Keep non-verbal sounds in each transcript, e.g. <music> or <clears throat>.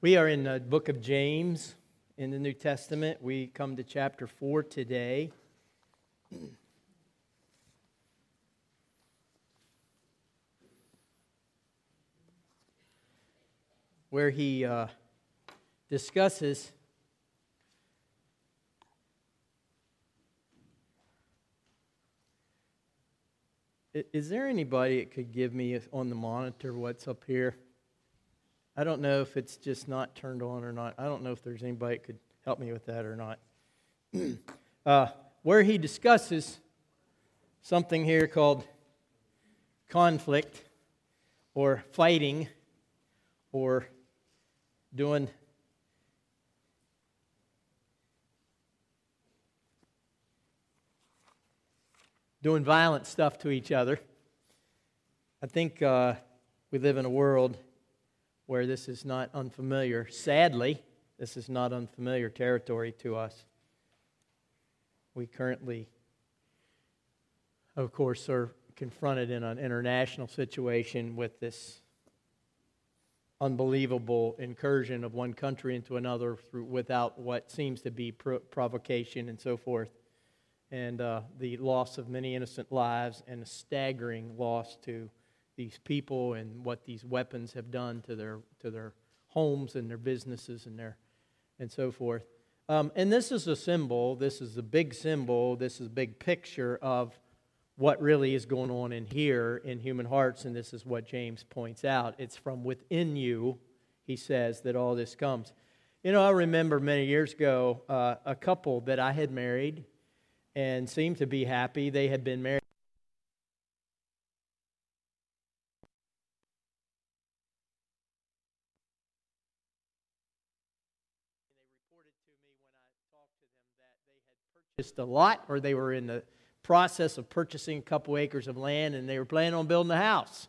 We are in the book of James in the New Testament. We come to chapter 4 today. Where he uh, discusses Is there anybody that could give me on the monitor what's up here? I don't know if it's just not turned on or not. I don't know if there's anybody that could help me with that or not. <clears throat> uh, where he discusses something here called conflict or fighting or doing doing violent stuff to each other. I think uh, we live in a world where this is not unfamiliar. Sadly, this is not unfamiliar territory to us. We currently, of course, are confronted in an international situation with this unbelievable incursion of one country into another through, without what seems to be pro- provocation and so forth and uh, the loss of many innocent lives and a staggering loss to these people and what these weapons have done to their to their homes and their businesses and their and so forth. Um, and this is a symbol. This is a big symbol. This is a big picture of what really is going on in here in human hearts. And this is what James points out. It's from within you, he says, that all this comes. You know, I remember many years ago uh, a couple that I had married and seemed to be happy. They had been married. Purchased a lot or they were in the process of purchasing a couple acres of land and they were planning on building a house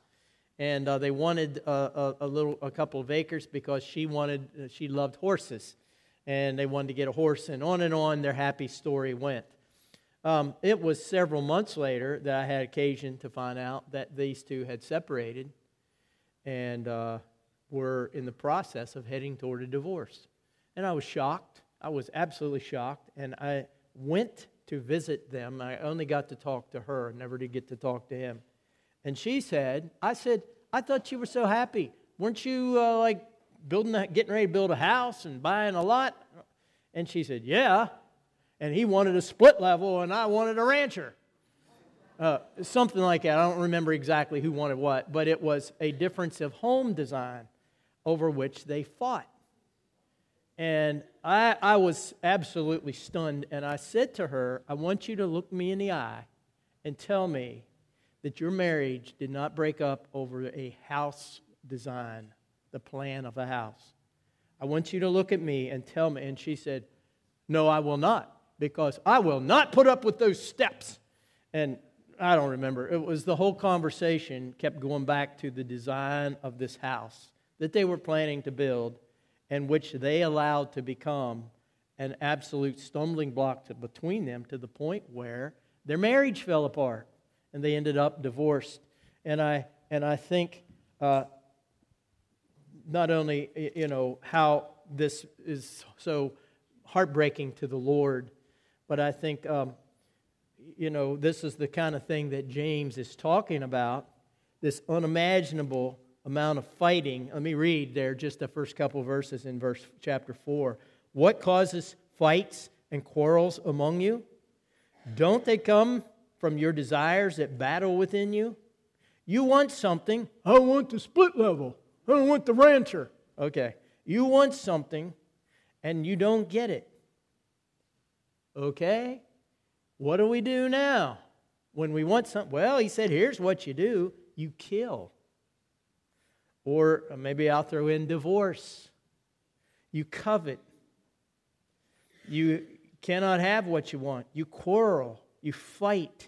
and uh, they wanted a, a, a, little a couple of acres because she wanted uh, she loved horses and they wanted to get a horse and on and on their happy story went um, it was several months later that I had occasion to find out that these two had separated and uh, were in the process of heading toward a divorce. And I was shocked. I was absolutely shocked. And I went to visit them. I only got to talk to her, never did get to talk to him. And she said, I said, I thought you were so happy. Weren't you uh, like building, a, getting ready to build a house and buying a lot? And she said, Yeah and he wanted a split level, and I wanted a rancher. Uh, something like that. I don't remember exactly who wanted what, but it was a difference of home design over which they fought. And I, I was absolutely stunned, and I said to her, I want you to look me in the eye and tell me that your marriage did not break up over a house design, the plan of a house. I want you to look at me and tell me. And she said, No, I will not because I will not put up with those steps. And I don't remember. It was the whole conversation kept going back to the design of this house that they were planning to build and which they allowed to become an absolute stumbling block to, between them to the point where their marriage fell apart and they ended up divorced. And I, and I think uh, not only, you know, how this is so heartbreaking to the Lord but I think, um, you know, this is the kind of thing that James is talking about this unimaginable amount of fighting. Let me read there just the first couple verses in verse chapter 4. What causes fights and quarrels among you? Don't they come from your desires that battle within you? You want something. I want the split level. I don't want the rancher. Okay. You want something and you don't get it. Okay, what do we do now? When we want something, well, he said, here's what you do you kill. Or uh, maybe I'll throw in divorce. You covet. You cannot have what you want. You quarrel. You fight.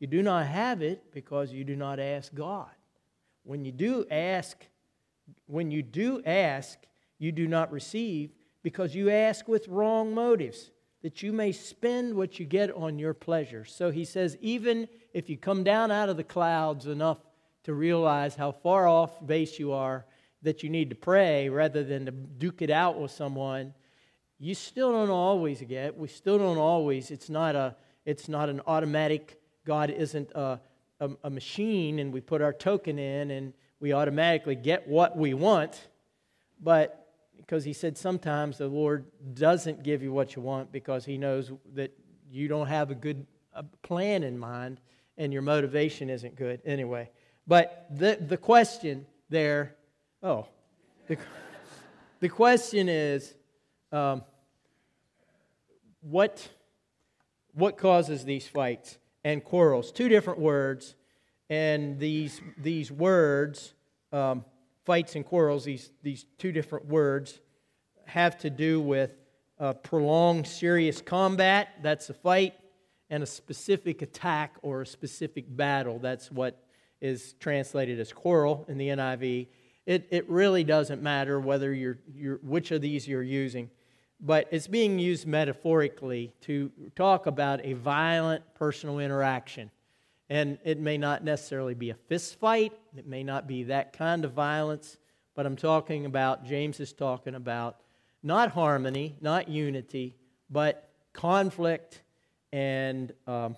You do not have it because you do not ask God. When you do ask, when you do ask, you do not receive because you ask with wrong motives, that you may spend what you get on your pleasure. So he says, even if you come down out of the clouds enough to realize how far off base you are, that you need to pray rather than to duke it out with someone, you still don't always get. We still don't always. It's not a. It's not an automatic. God isn't a, a, a machine, and we put our token in, and we automatically get what we want. But because He said sometimes the Lord doesn't give you what you want because He knows that you don't have a good plan in mind, and your motivation isn't good anyway. But the the question there, oh, the, the question is. Um, what, what causes these fights and quarrels? Two different words, and these, these words, um, fights and quarrels, these, these two different words, have to do with prolonged serious combat, that's a fight, and a specific attack or a specific battle, that's what is translated as quarrel in the NIV. It, it really doesn't matter whether you're, you're, which of these you're using but it's being used metaphorically to talk about a violent personal interaction. And it may not necessarily be a fist fight, it may not be that kind of violence, but I'm talking about, James is talking about not harmony, not unity, but conflict and, um,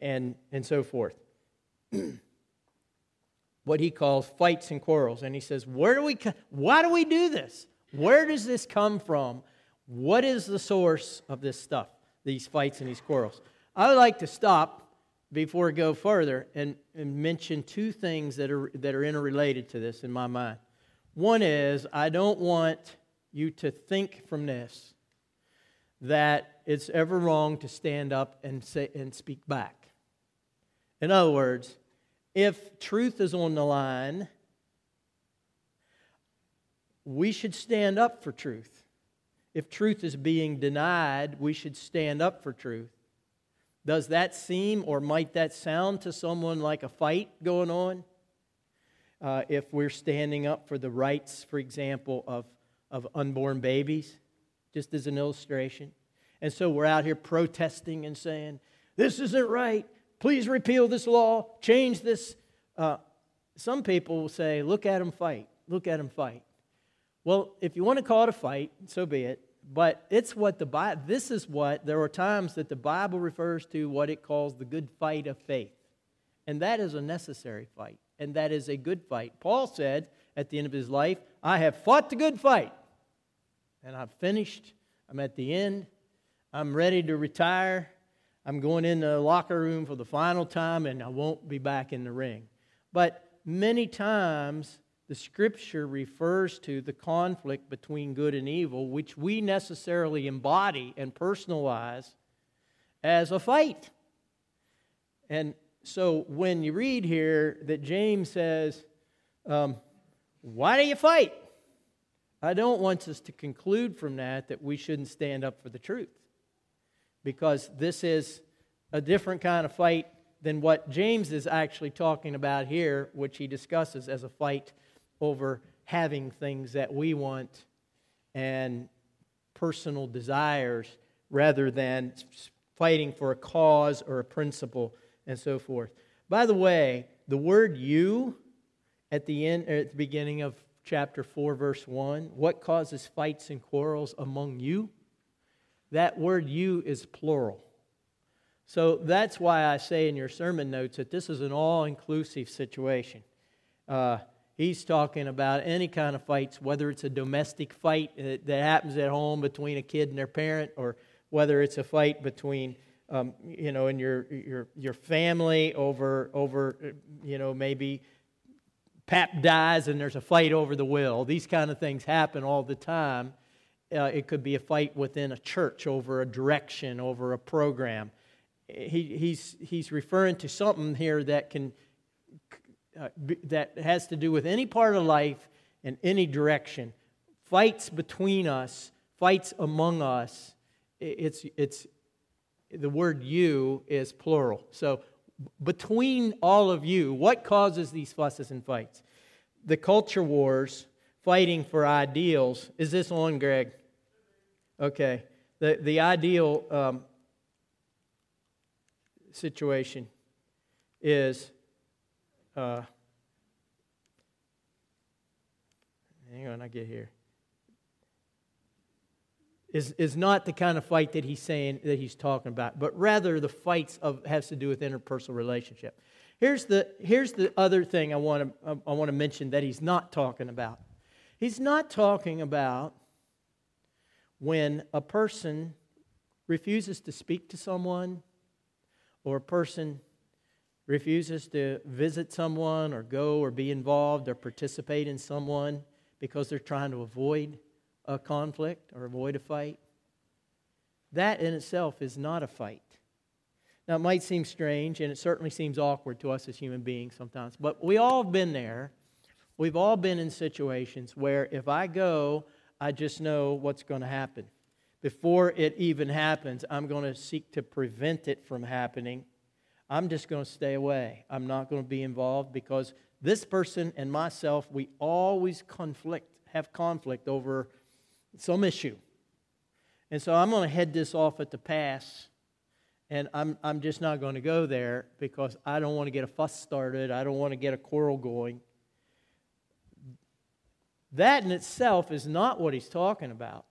and, and so forth. <clears throat> what he calls fights and quarrels. And he says, Where do we, why do we do this? Where does this come from? What is the source of this stuff, these fights and these quarrels? I would like to stop before we go further and, and mention two things that are, that are interrelated to this in my mind. One is, I don't want you to think from this that it's ever wrong to stand up and, say, and speak back. In other words, if truth is on the line, we should stand up for truth. If truth is being denied, we should stand up for truth. Does that seem or might that sound to someone like a fight going on? Uh, if we're standing up for the rights, for example, of, of unborn babies, just as an illustration. And so we're out here protesting and saying, This isn't right. Please repeal this law, change this. Uh, some people will say, Look at them fight. Look at them fight. Well, if you want to call it a fight, so be it. But it's what the Bible, this is what, there are times that the Bible refers to what it calls the good fight of faith. And that is a necessary fight. And that is a good fight. Paul said at the end of his life, I have fought the good fight. And I've finished. I'm at the end. I'm ready to retire. I'm going in the locker room for the final time, and I won't be back in the ring. But many times, the scripture refers to the conflict between good and evil, which we necessarily embody and personalize as a fight. And so when you read here that James says, um, Why do you fight? I don't want us to conclude from that that we shouldn't stand up for the truth. Because this is a different kind of fight than what James is actually talking about here, which he discusses as a fight over having things that we want and personal desires rather than fighting for a cause or a principle and so forth. By the way, the word you at the end at the beginning of chapter 4 verse 1, what causes fights and quarrels among you? That word you is plural. So that's why I say in your sermon notes that this is an all inclusive situation. Uh, He's talking about any kind of fights, whether it's a domestic fight that happens at home between a kid and their parent, or whether it's a fight between, um, you know, in your, your, your family over, over, you know, maybe pap dies and there's a fight over the will. These kind of things happen all the time. Uh, it could be a fight within a church over a direction, over a program. He, he's, he's referring to something here that can uh, that has to do with any part of life in any direction. Fights between us, fights among us. It's, it's, the word you is plural. So, between all of you, what causes these fusses and fights? The culture wars, fighting for ideals. Is this on, Greg? Okay. The, the ideal um, situation is uh, I get here? Is, is not the kind of fight that he's saying that he's talking about, but rather the fights of has to do with interpersonal relationship. Here's the, here's the other thing I want to I want to mention that he's not talking about. He's not talking about when a person refuses to speak to someone or a person refuses to visit someone or go or be involved or participate in someone because they're trying to avoid a conflict or avoid a fight, that in itself is not a fight. Now, it might seem strange, and it certainly seems awkward to us as human beings sometimes, but we all have been there. We've all been in situations where if I go, I just know what's going to happen. Before it even happens, I'm going to seek to prevent it from happening I'm just going to stay away. I'm not going to be involved because this person and myself, we always conflict, have conflict over some issue. And so I'm going to head this off at the pass. And I'm, I'm just not going to go there because I don't want to get a fuss started. I don't want to get a quarrel going. That in itself is not what he's talking about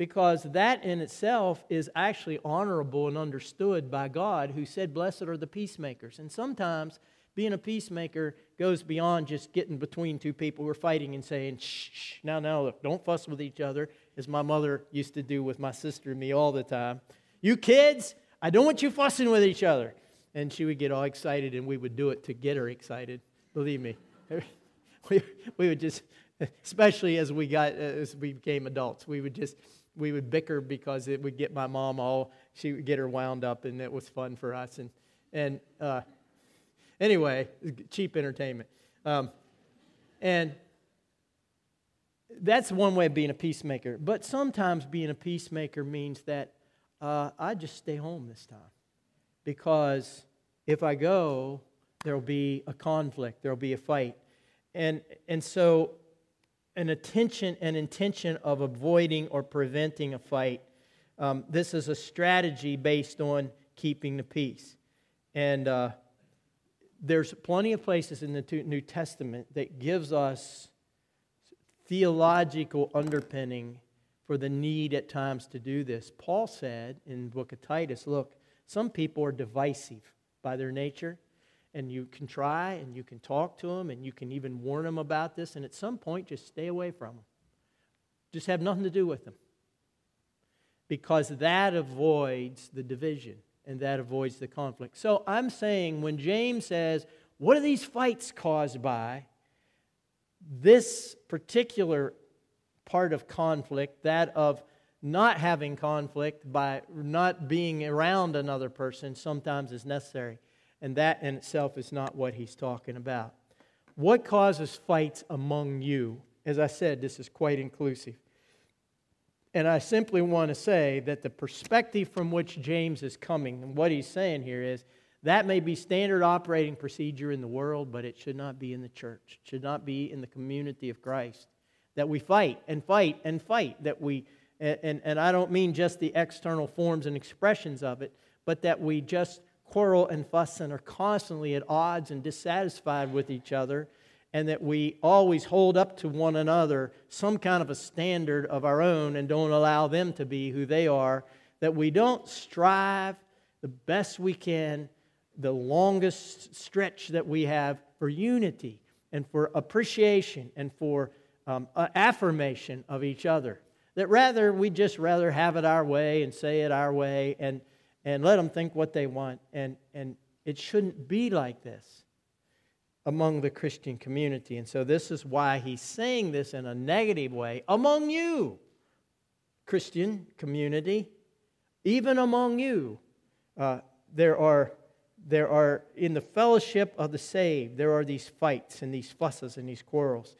because that in itself is actually honorable and understood by God, who said, Blessed are the peacemakers. And sometimes being a peacemaker goes beyond just getting between two people who are fighting and saying, Shh, shh, now, now, look, don't fuss with each other, as my mother used to do with my sister and me all the time. You kids, I don't want you fussing with each other. And she would get all excited, and we would do it to get her excited. Believe me. <laughs> we, we would just, <laughs> especially as we got, as we became adults, we would just, we would bicker because it would get my mom all she would get her wound up and it was fun for us. And and uh, anyway cheap entertainment. Um, and that's one way of being a peacemaker. But sometimes being a peacemaker means that uh, i just stay home this time. Because if i go there'll be a conflict there'll be a fight. And and so an attention and intention of avoiding or preventing a fight. Um, this is a strategy based on keeping the peace. And uh, there's plenty of places in the New Testament that gives us theological underpinning for the need at times to do this. Paul said in book of Titus, look, some people are divisive by their nature and you can try and you can talk to them and you can even warn them about this, and at some point, just stay away from them. Just have nothing to do with them. Because that avoids the division and that avoids the conflict. So I'm saying when James says, What are these fights caused by? This particular part of conflict, that of not having conflict by not being around another person, sometimes is necessary and that in itself is not what he's talking about. What causes fights among you? As I said, this is quite inclusive. And I simply want to say that the perspective from which James is coming, and what he's saying here is that may be standard operating procedure in the world, but it should not be in the church. It should not be in the community of Christ. That we fight and fight and fight. That we, and, and I don't mean just the external forms and expressions of it, but that we just quarrel and fuss and are constantly at odds and dissatisfied with each other, and that we always hold up to one another some kind of a standard of our own and don't allow them to be who they are, that we don't strive the best we can, the longest stretch that we have for unity and for appreciation and for um, affirmation of each other. That rather, we just rather have it our way and say it our way and and let them think what they want. And, and it shouldn't be like this among the Christian community. And so this is why he's saying this in a negative way among you, Christian community, even among you. Uh, there are there are in the fellowship of the saved there are these fights and these fusses and these quarrels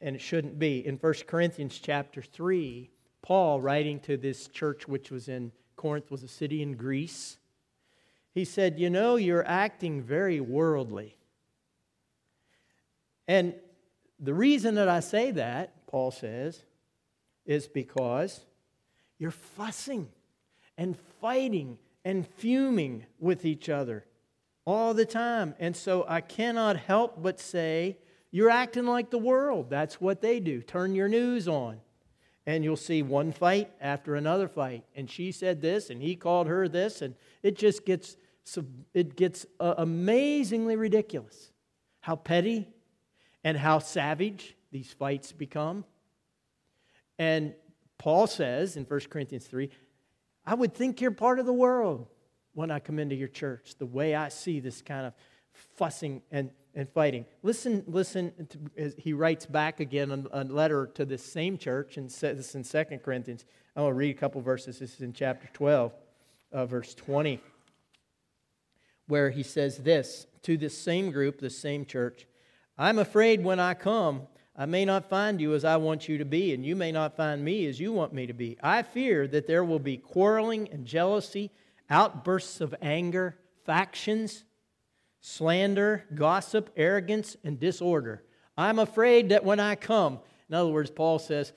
and it shouldn't be in 1 corinthians chapter 3 paul writing to this church which was in Corinth was a city in Greece. He said, You know, you're acting very worldly. And the reason that I say that, Paul says, is because you're fussing and fighting and fuming with each other all the time. And so I cannot help but say, You're acting like the world. That's what they do. Turn your news on, and you'll see one fight after another fight. And she said this, and he called her this, and it just gets it gets uh, amazingly ridiculous. How petty and how savage these fights become. And Paul says in 1 Corinthians 3 I would think you're part of the world when I come into your church, the way I see this kind of fussing and, and fighting. Listen, listen, to, he writes back again a, letter to this same church, and says this in 2 Corinthians. I'm going to read a couple verses. This is in chapter 12, uh, verse 20, where he says this to this same group, this same church I'm afraid when I come, I may not find you as I want you to be, and you may not find me as you want me to be. I fear that there will be quarreling and jealousy, outbursts of anger, factions, slander, gossip, arrogance, and disorder. I'm afraid that when I come, in other words, Paul says,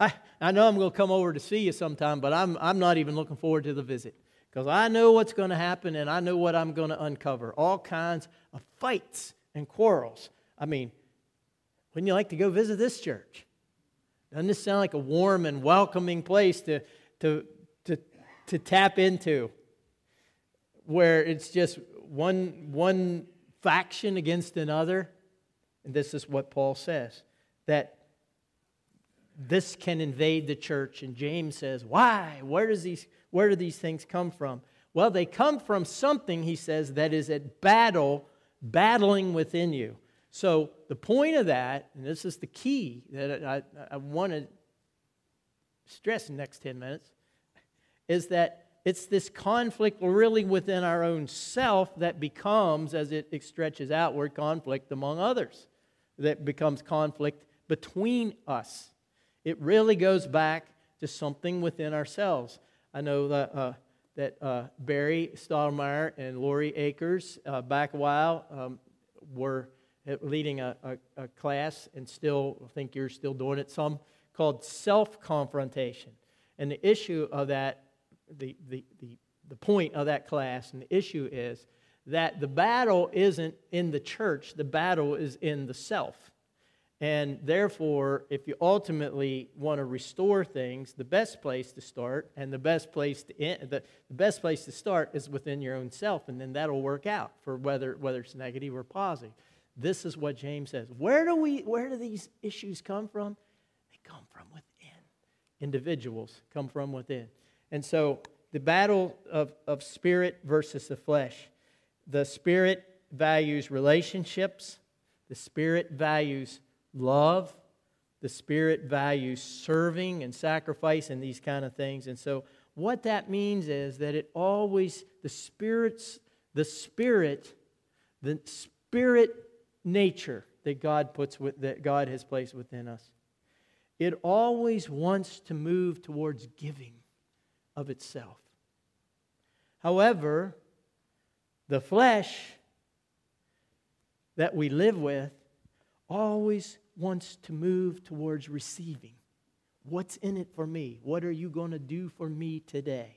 I, I know I'm going to come over to see you sometime, but I'm, I'm not even looking forward to the visit because I know what's going to happen and I know what I'm going to uncover. All kinds of fights and quarrels. I mean, wouldn't you like to go visit this church? Doesn't this sound like a warm and welcoming place to, to, to, to tap into where it's just one, one faction against another? And this is what Paul says that this can invade the church. And James says, Why? Where, does these, where do these things come from? Well, they come from something, he says, that is at battle, battling within you. So, the point of that, and this is the key that I, I want to stress in the next 10 minutes, is that it's this conflict really within our own self that becomes, as it, stretches outward, conflict among others. That becomes conflict between us. It really goes back to something within ourselves. I know that, uh, that uh, Barry Stottlemyre and Lori Akers, uh, back a while, um, were leading a, a, a class, and still I think you're still doing it some, called self confrontation. And the issue of that, the, the, the, the point of that class, and the issue is that the battle isn't in the church, the battle is in the self. And therefore, if you ultimately want to restore things, the best place to start and the best place to end, the, the best place to start is within your own self, and then that'll work out for whether whether it's negative or positive. This is what James says. Where do, we, where do these issues come from? They come from within. Individuals come from within. And so the battle of, of spirit versus the flesh. The spirit values relationships, the spirit values love, the spirit values serving and sacrifice and these kind of things. And so what that means is that it always the spirits the spirit the spirit nature that God puts with, that God has placed within us. It always wants to move towards giving of itself. However, the flesh that we live with always wants to move towards receiving. What's in it for me? What are you going to do for me today?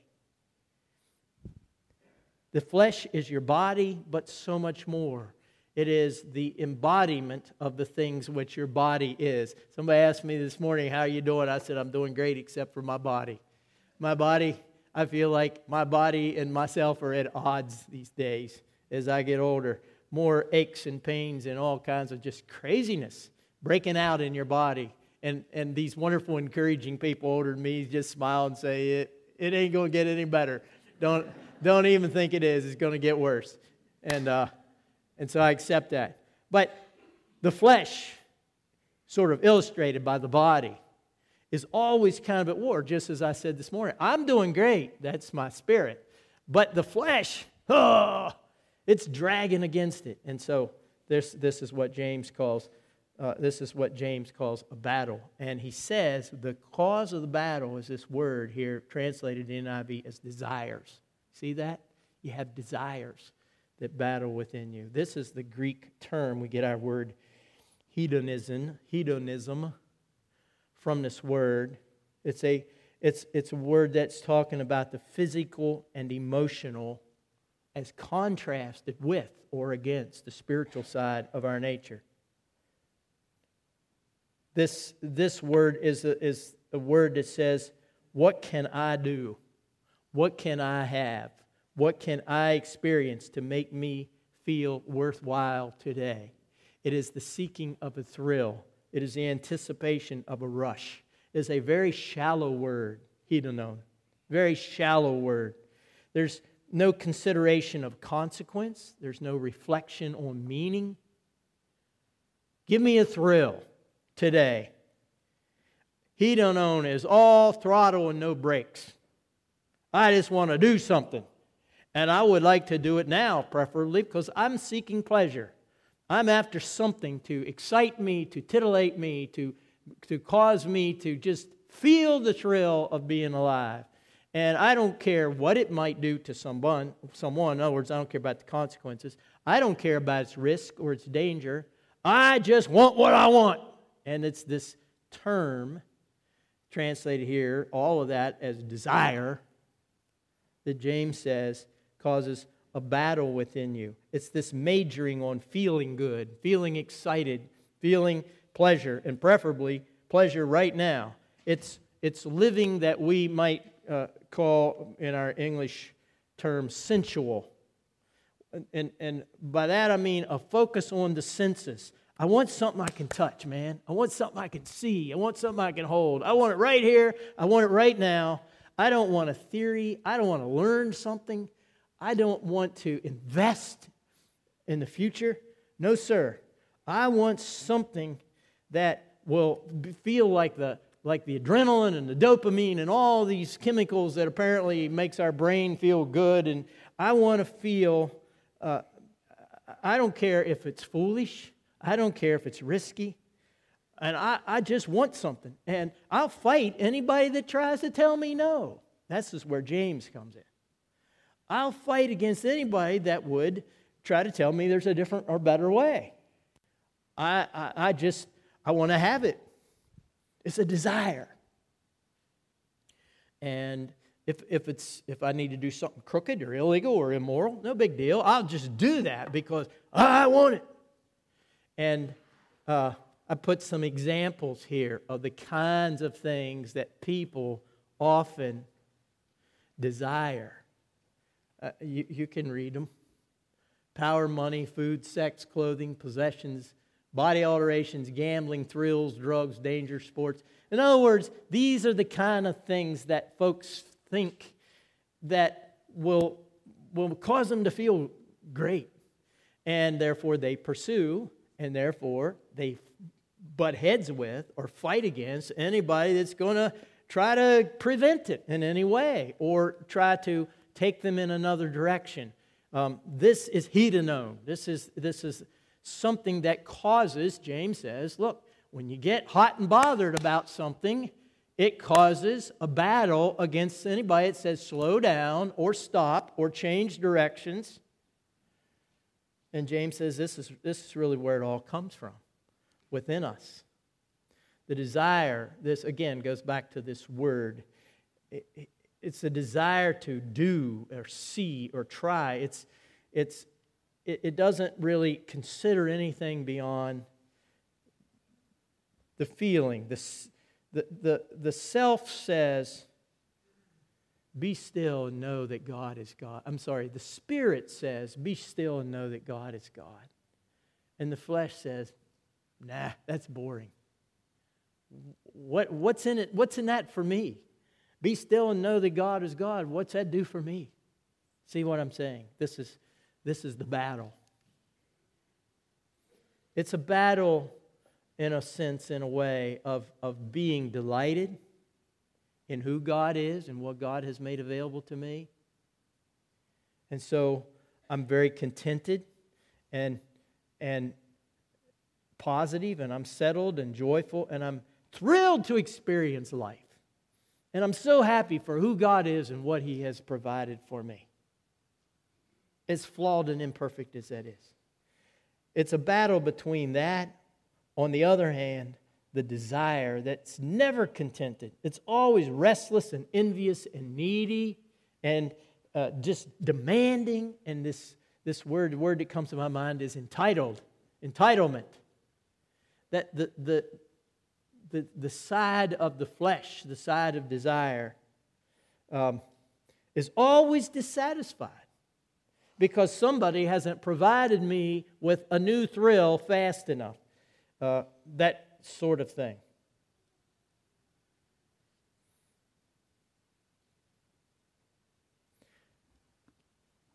The flesh is your body, but so much more. It is the embodiment of the things which your body is. Somebody asked me this morning, How are you doing? I said, I'm doing great except for my body. My body, I feel like my body and myself are at odds these days as I get older. More aches and pains and all kinds of just craziness breaking out in your body. And, and these wonderful, encouraging people older than me just smile and say, It, it ain't going to get any better. Don't, don't even think it is. It's going to get worse. And, uh, and so I accept that. But the flesh, sort of illustrated by the body, is always kind of at war, just as I said this morning. I'm doing great. That's my spirit. But the flesh, oh, it's dragging against it. And so this, this is what James calls. Uh, this is what James calls a battle. And he says the cause of the battle is this word here, translated in NIV as desires. See that? You have desires that battle within you. This is the Greek term we get our word hedonism, hedonism from this word. It's a it's it's a word that's talking about the physical and emotional as contrasted with or against the spiritual side of our nature. This, this word is a, is a word that says, What can I do? What can I have? What can I experience to make me feel worthwhile today? It is the seeking of a thrill, it is the anticipation of a rush. It is a very shallow word, hedonon. Very shallow word. There's no consideration of consequence, there's no reflection on meaning. Give me a thrill today. Hedonon is all throttle and no brakes. I just want to do something. And I would like to do it now, preferably, because I'm seeking pleasure. I'm after something to excite me, to titillate me, to, to cause me to just feel the thrill of being alive. And I don't care what it might do to someone, someone. In other words, I don't care about the consequences. I don't care about its risk or its danger. I just want what I want. And it's this term translated here, all of that as desire, that James says causes a battle within you. It's this majoring on feeling good, feeling excited, feeling pleasure, and preferably pleasure right now. It's, it's living that we might uh, call, in our English term, sensual. And, and, and by that I mean a focus on the senses. I want something I can touch, man. I want something I can see. I want something I can hold. I want it right here. I want it right now. I don't want a theory. I don't want to learn something. I don't want to invest in the future. No, sir. I want something that will feel like the like the adrenaline and the dopamine and all these chemicals that apparently makes our brain feel good. And i want to feel uh, i don't care if it's foolish. I don't care if it's risky. And I, I just want something. And i'll fight. Anybody that tries to tell me no that's just where james comes in i'll fight against anybody that would try to tell me there's a different or better way i, I, I just i want to have it it's a desire. And if, if, it's, if I need to do something crooked or illegal or immoral, no big deal. I'll just do that because I want it. And uh, I put some examples here of the kinds of things that people often desire. Uh, you, you can read them power, money, food, sex, clothing, possessions, body alterations, gambling, thrills, drugs, danger, sports. In other words, these are the kind of things that folks think that will, will cause them to feel great. And therefore they pursue, and therefore they butt heads with or fight against anybody that's going to try to prevent it in any way or try to take them in another direction. Um, this is hedonon. This is, this is something that causes, James says, look, when you get hot and bothered about something, it causes a battle against anybody that says slow down or stop or change directions. And James says this is, this is really where it all comes from within us. The desire, this again goes back to this word. It, it's a desire to do or see or try. It's, it's, it, it doesn't really consider anything beyond the feeling. The, the, the, the self says, Be still and know that God is God. I'm sorry, the spirit says, Be still and know that God is God. And the flesh says, Nah, that's boring. What, what's in it? What's in that for me? Be still and know that God is God. What's that do for me? See what I'm saying? This is this is the battle. It's a battle, in a sense, in a way, of, of being delighted in who God is and what God has made available to me. And so I'm very contented and, and positive, and I'm settled and joyful, and I'm thrilled to experience life. And I'm so happy for who God is and what He has provided for me as flawed and imperfect as that is. It's a battle between that, on the other hand, the desire that's never contented. It's always restless and envious and needy and uh, just demanding. And this, this word, word that comes to my mind is entitled, entitlement. That the, the, the, the side of the flesh, the side of desire, um, is always dissatisfied because somebody hasn't provided me with a new thrill fast enough. Uh, that sort of thing.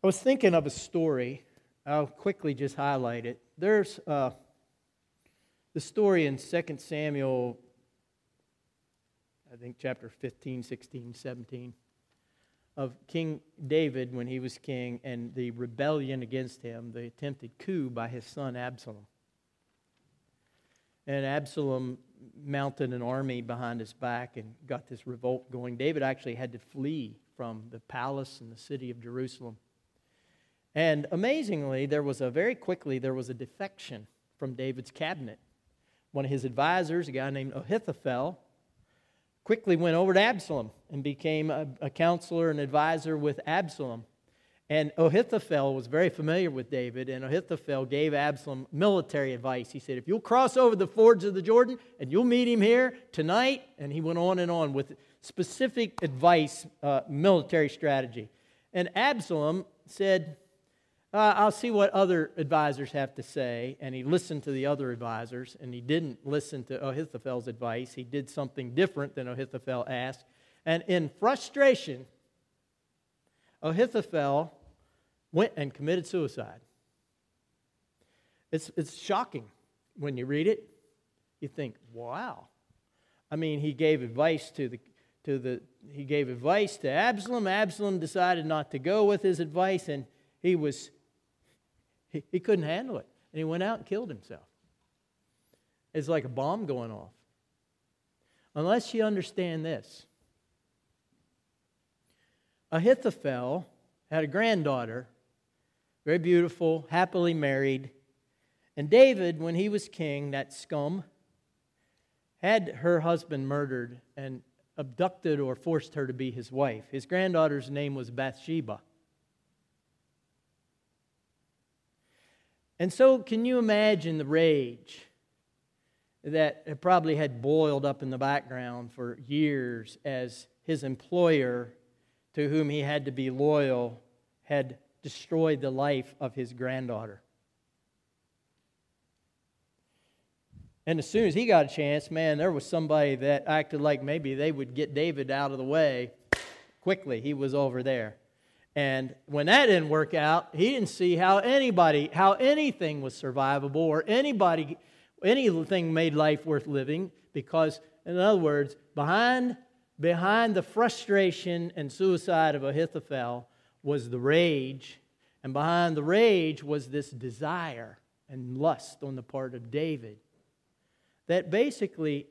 I was thinking of a story. I'll quickly just highlight it. There's uh, the story in 2 Samuel, I think chapter 15, 16, 17, of King David when he was king and the rebellion against him, the attempted coup by his son Absalom. And Absalom mounted an army behind his back and got this revolt going. David actually had to flee from the palace and the city of Jerusalem and amazingly, there was a very quickly there was a defection from David's cabinet. One of his advisors, a guy named Ahithophel, quickly went over to Absalom and became a, a counselor and advisor with Absalom. And Ahithophel was very familiar with David, and Ahithophel gave Absalom military advice. He said, If you'll cross over the fords of the Jordan and you'll meet him here tonight, and he went on and on with specific advice, uh, military strategy. And Absalom said, uh, I'll see what other advisors have to say. And he listened to the other advisors, and he didn't listen to Ahithophel's advice. He did something different than Ahithophel asked. And in frustration, Ahithophel went and committed suicide. It's, it's shocking when you read it. You think, wow. I mean, he gave advice to the, to the he gave advice to Absalom. Absalom decided not to go with his advice, and he was he, he couldn't handle it. And he went out and killed himself. It's like a bomb going off. Unless you understand this Ahithophel had a granddaughter, very beautiful, happily married. And David, when he was king, that scum, had her husband murdered and abducted or forced her to be his wife. His granddaughter's name was Bathsheba. And so, can you imagine the rage that probably had boiled up in the background for years as his employer, to whom he had to be loyal, had destroyed the life of his granddaughter? And as soon as he got a chance, man, there was somebody that acted like maybe they would get David out of the way quickly. He was over there. And when that didn't work out, he didn't see how anybody, how anything was survivable or anybody, anything made life worth living. Because, in other words, behind, behind the frustration and suicide of Ahithophel was the rage. And behind the rage was this desire and lust on the part of David that basically,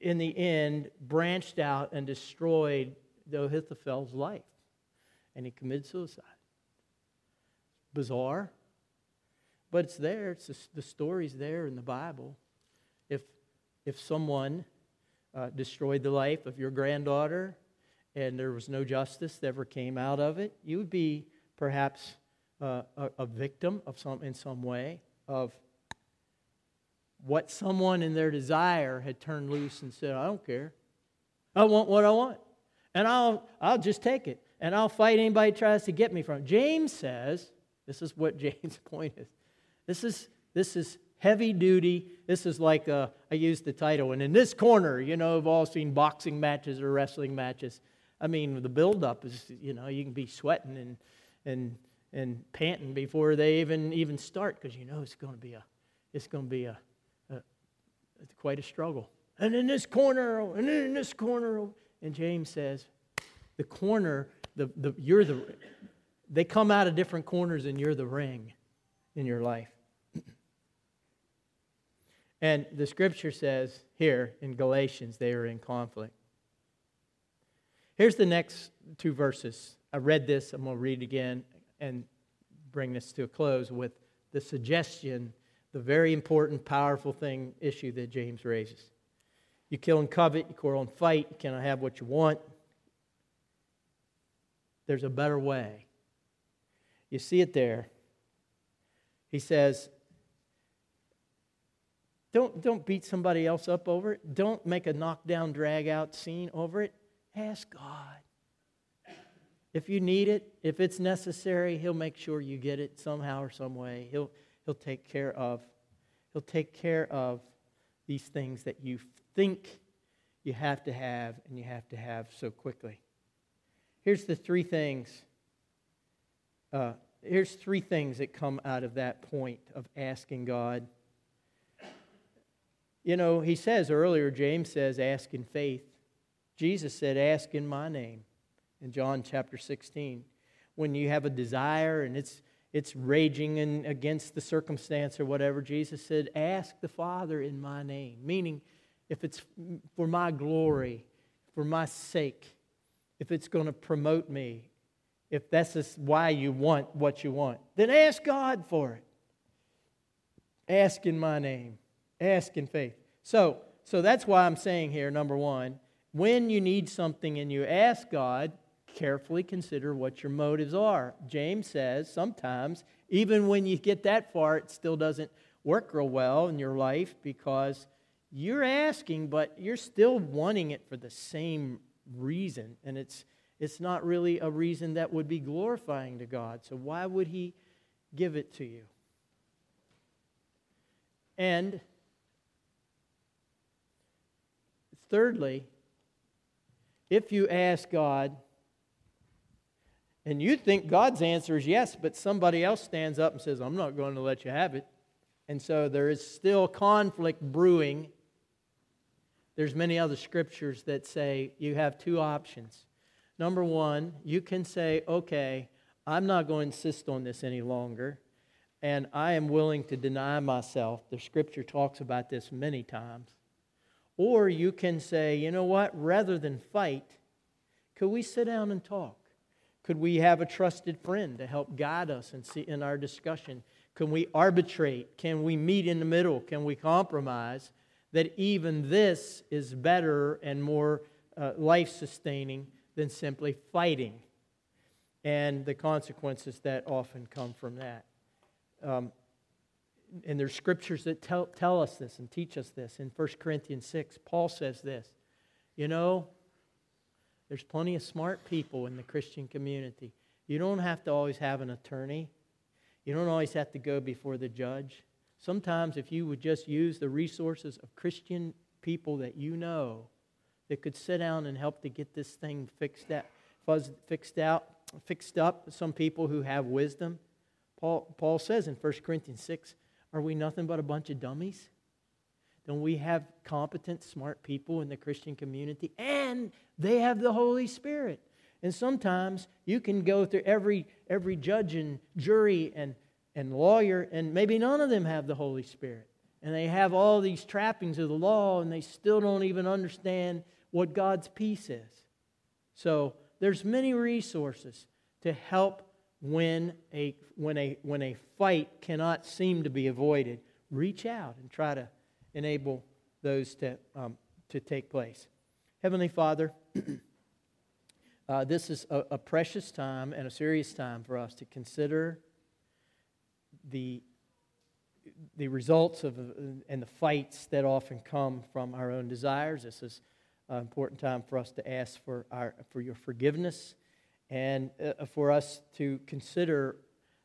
in the end, branched out and destroyed Ahithophel's life and he committed suicide. Bizarre, but it's there. It's the, the story's there in the Bible. If if someone uh, destroyed the life of your granddaughter and there was no justice that ever came out of it, you would be perhaps uh, a, a victim of some in some way of what someone in their desire had turned loose and said, I don't care. I want what I want. And I'll, I'll just take it and I'll fight anybody tries to get me from it. James says, this is what <laughs> James' point is. This is, this is heavy duty. This is like, uh, I used the title, and in this corner, you know, we've all seen boxing matches or wrestling matches. I mean, the buildup is, you know, you can be sweating and, and, and panting before they even, even start because you know it's going to be a, it's going to be a, a, quite a struggle. And in this corner, and in this corner, and James says, the corner the, the, you're the, they come out of different corners and you're the ring in your life. and the scripture says here in Galatians, they are in conflict. Here's the next two verses. I read this, I'm going to read it again and bring this to a close with the suggestion, the very important, powerful thing, issue that James raises. You kill and covet, you quarrel and fight, you cannot have what you want. There's a better way. You see it there. He says, Don't, don't beat somebody else up over it. Don't make a knockdown, drag out scene over it. Ask God. If you need it, if it's necessary, He'll make sure you get it somehow or some way. He'll, he'll take care of. He'll take care of these things that you think you have to have and you have to have so quickly. Here's the three things. Uh, here's three things that come out of that point of asking God. You know, he says earlier, James says, ask in faith. Jesus said, ask in my name in John chapter 16. When you have a desire and it's, it's raging in, against the circumstance or whatever, Jesus said, Ask the Father in my name. Meaning, if it's for my glory, for my sake, if it's going to promote me, if that's why you want what you want, then ask God for it. Ask in my name. Ask in faith. So, so that's why I'm saying here, number one, when you need something and you ask God, carefully consider what your motives are. James says sometimes, even when you get that far, it still doesn't work real well in your life because you're asking, but you're still wanting it for the same reason. And it's, it's not really a reason that would be glorifying to God. So why would He give it to you? And thirdly, if you ask God and you think God's answer is yes, but somebody else stands up and says, I'm not going to let you have it. And so there is still conflict brewing. There's many other scriptures that say you have two options. Number one, you can say, okay, I'm not going to insist on this any longer, and I am willing to deny myself. The scripture talks about this many times. Or you can say, you know what, rather than fight, could we sit down and talk? Could we have a trusted friend to help guide us and see in our discussion? Can we arbitrate? Can we meet in the middle? Can we compromise? That even this is better and more uh, life sustaining than simply fighting and the consequences that often come from that. Um, and there's scriptures that tell, tell us this and teach us this. In 1 Corinthians 6, Paul says this You know, there's plenty of smart people in the Christian community. You don't have to always have an attorney, you don't always have to go before the judge. Sometimes, if you would just use the resources of Christian people that you know that could sit down and help to get this thing fixed out, fixed out, fixed up, some people who have wisdom. Paul, Paul says in 1 Corinthians 6, are we nothing but a bunch of dummies? Don't we have competent, smart people in the Christian community? And they have the Holy Spirit. And sometimes you can go through every, every judge and jury and, and lawyer, and maybe none of them have the Holy Spirit. And they have all these trappings of the law, and they still don't even understand what God's peace is. So there's many resources to help when a, when a, when a fight cannot seem to be avoided. Reach out and try to enable those to, um, to take place. Heavenly Father, <clears throat> uh, this is a, a precious time and a serious time for us to consider the, the results of, and the fights that often come from our own desires. This is an important time for us to ask for, our, for your forgiveness and uh, for us to consider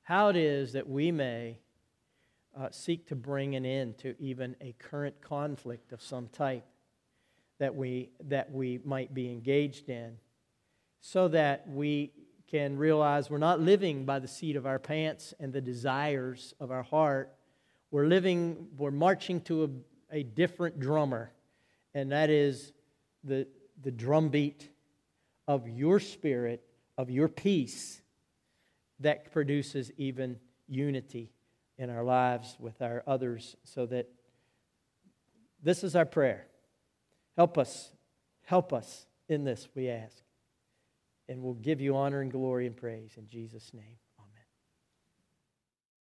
how it is that we may uh, seek to bring an end to even a current conflict of some type that we, that we might be engaged in so that we can realize we're not living by the seat of our pants and the desires of our heart. We're living, we're marching to a, a different drummer, and that is the, the drumbeat of your spirit, of your peace, that produces even unity in our lives with our others so that this is our prayer. Help us. Help us in this, we ask. And we'll give you honor and glory and praise in Jesus' name.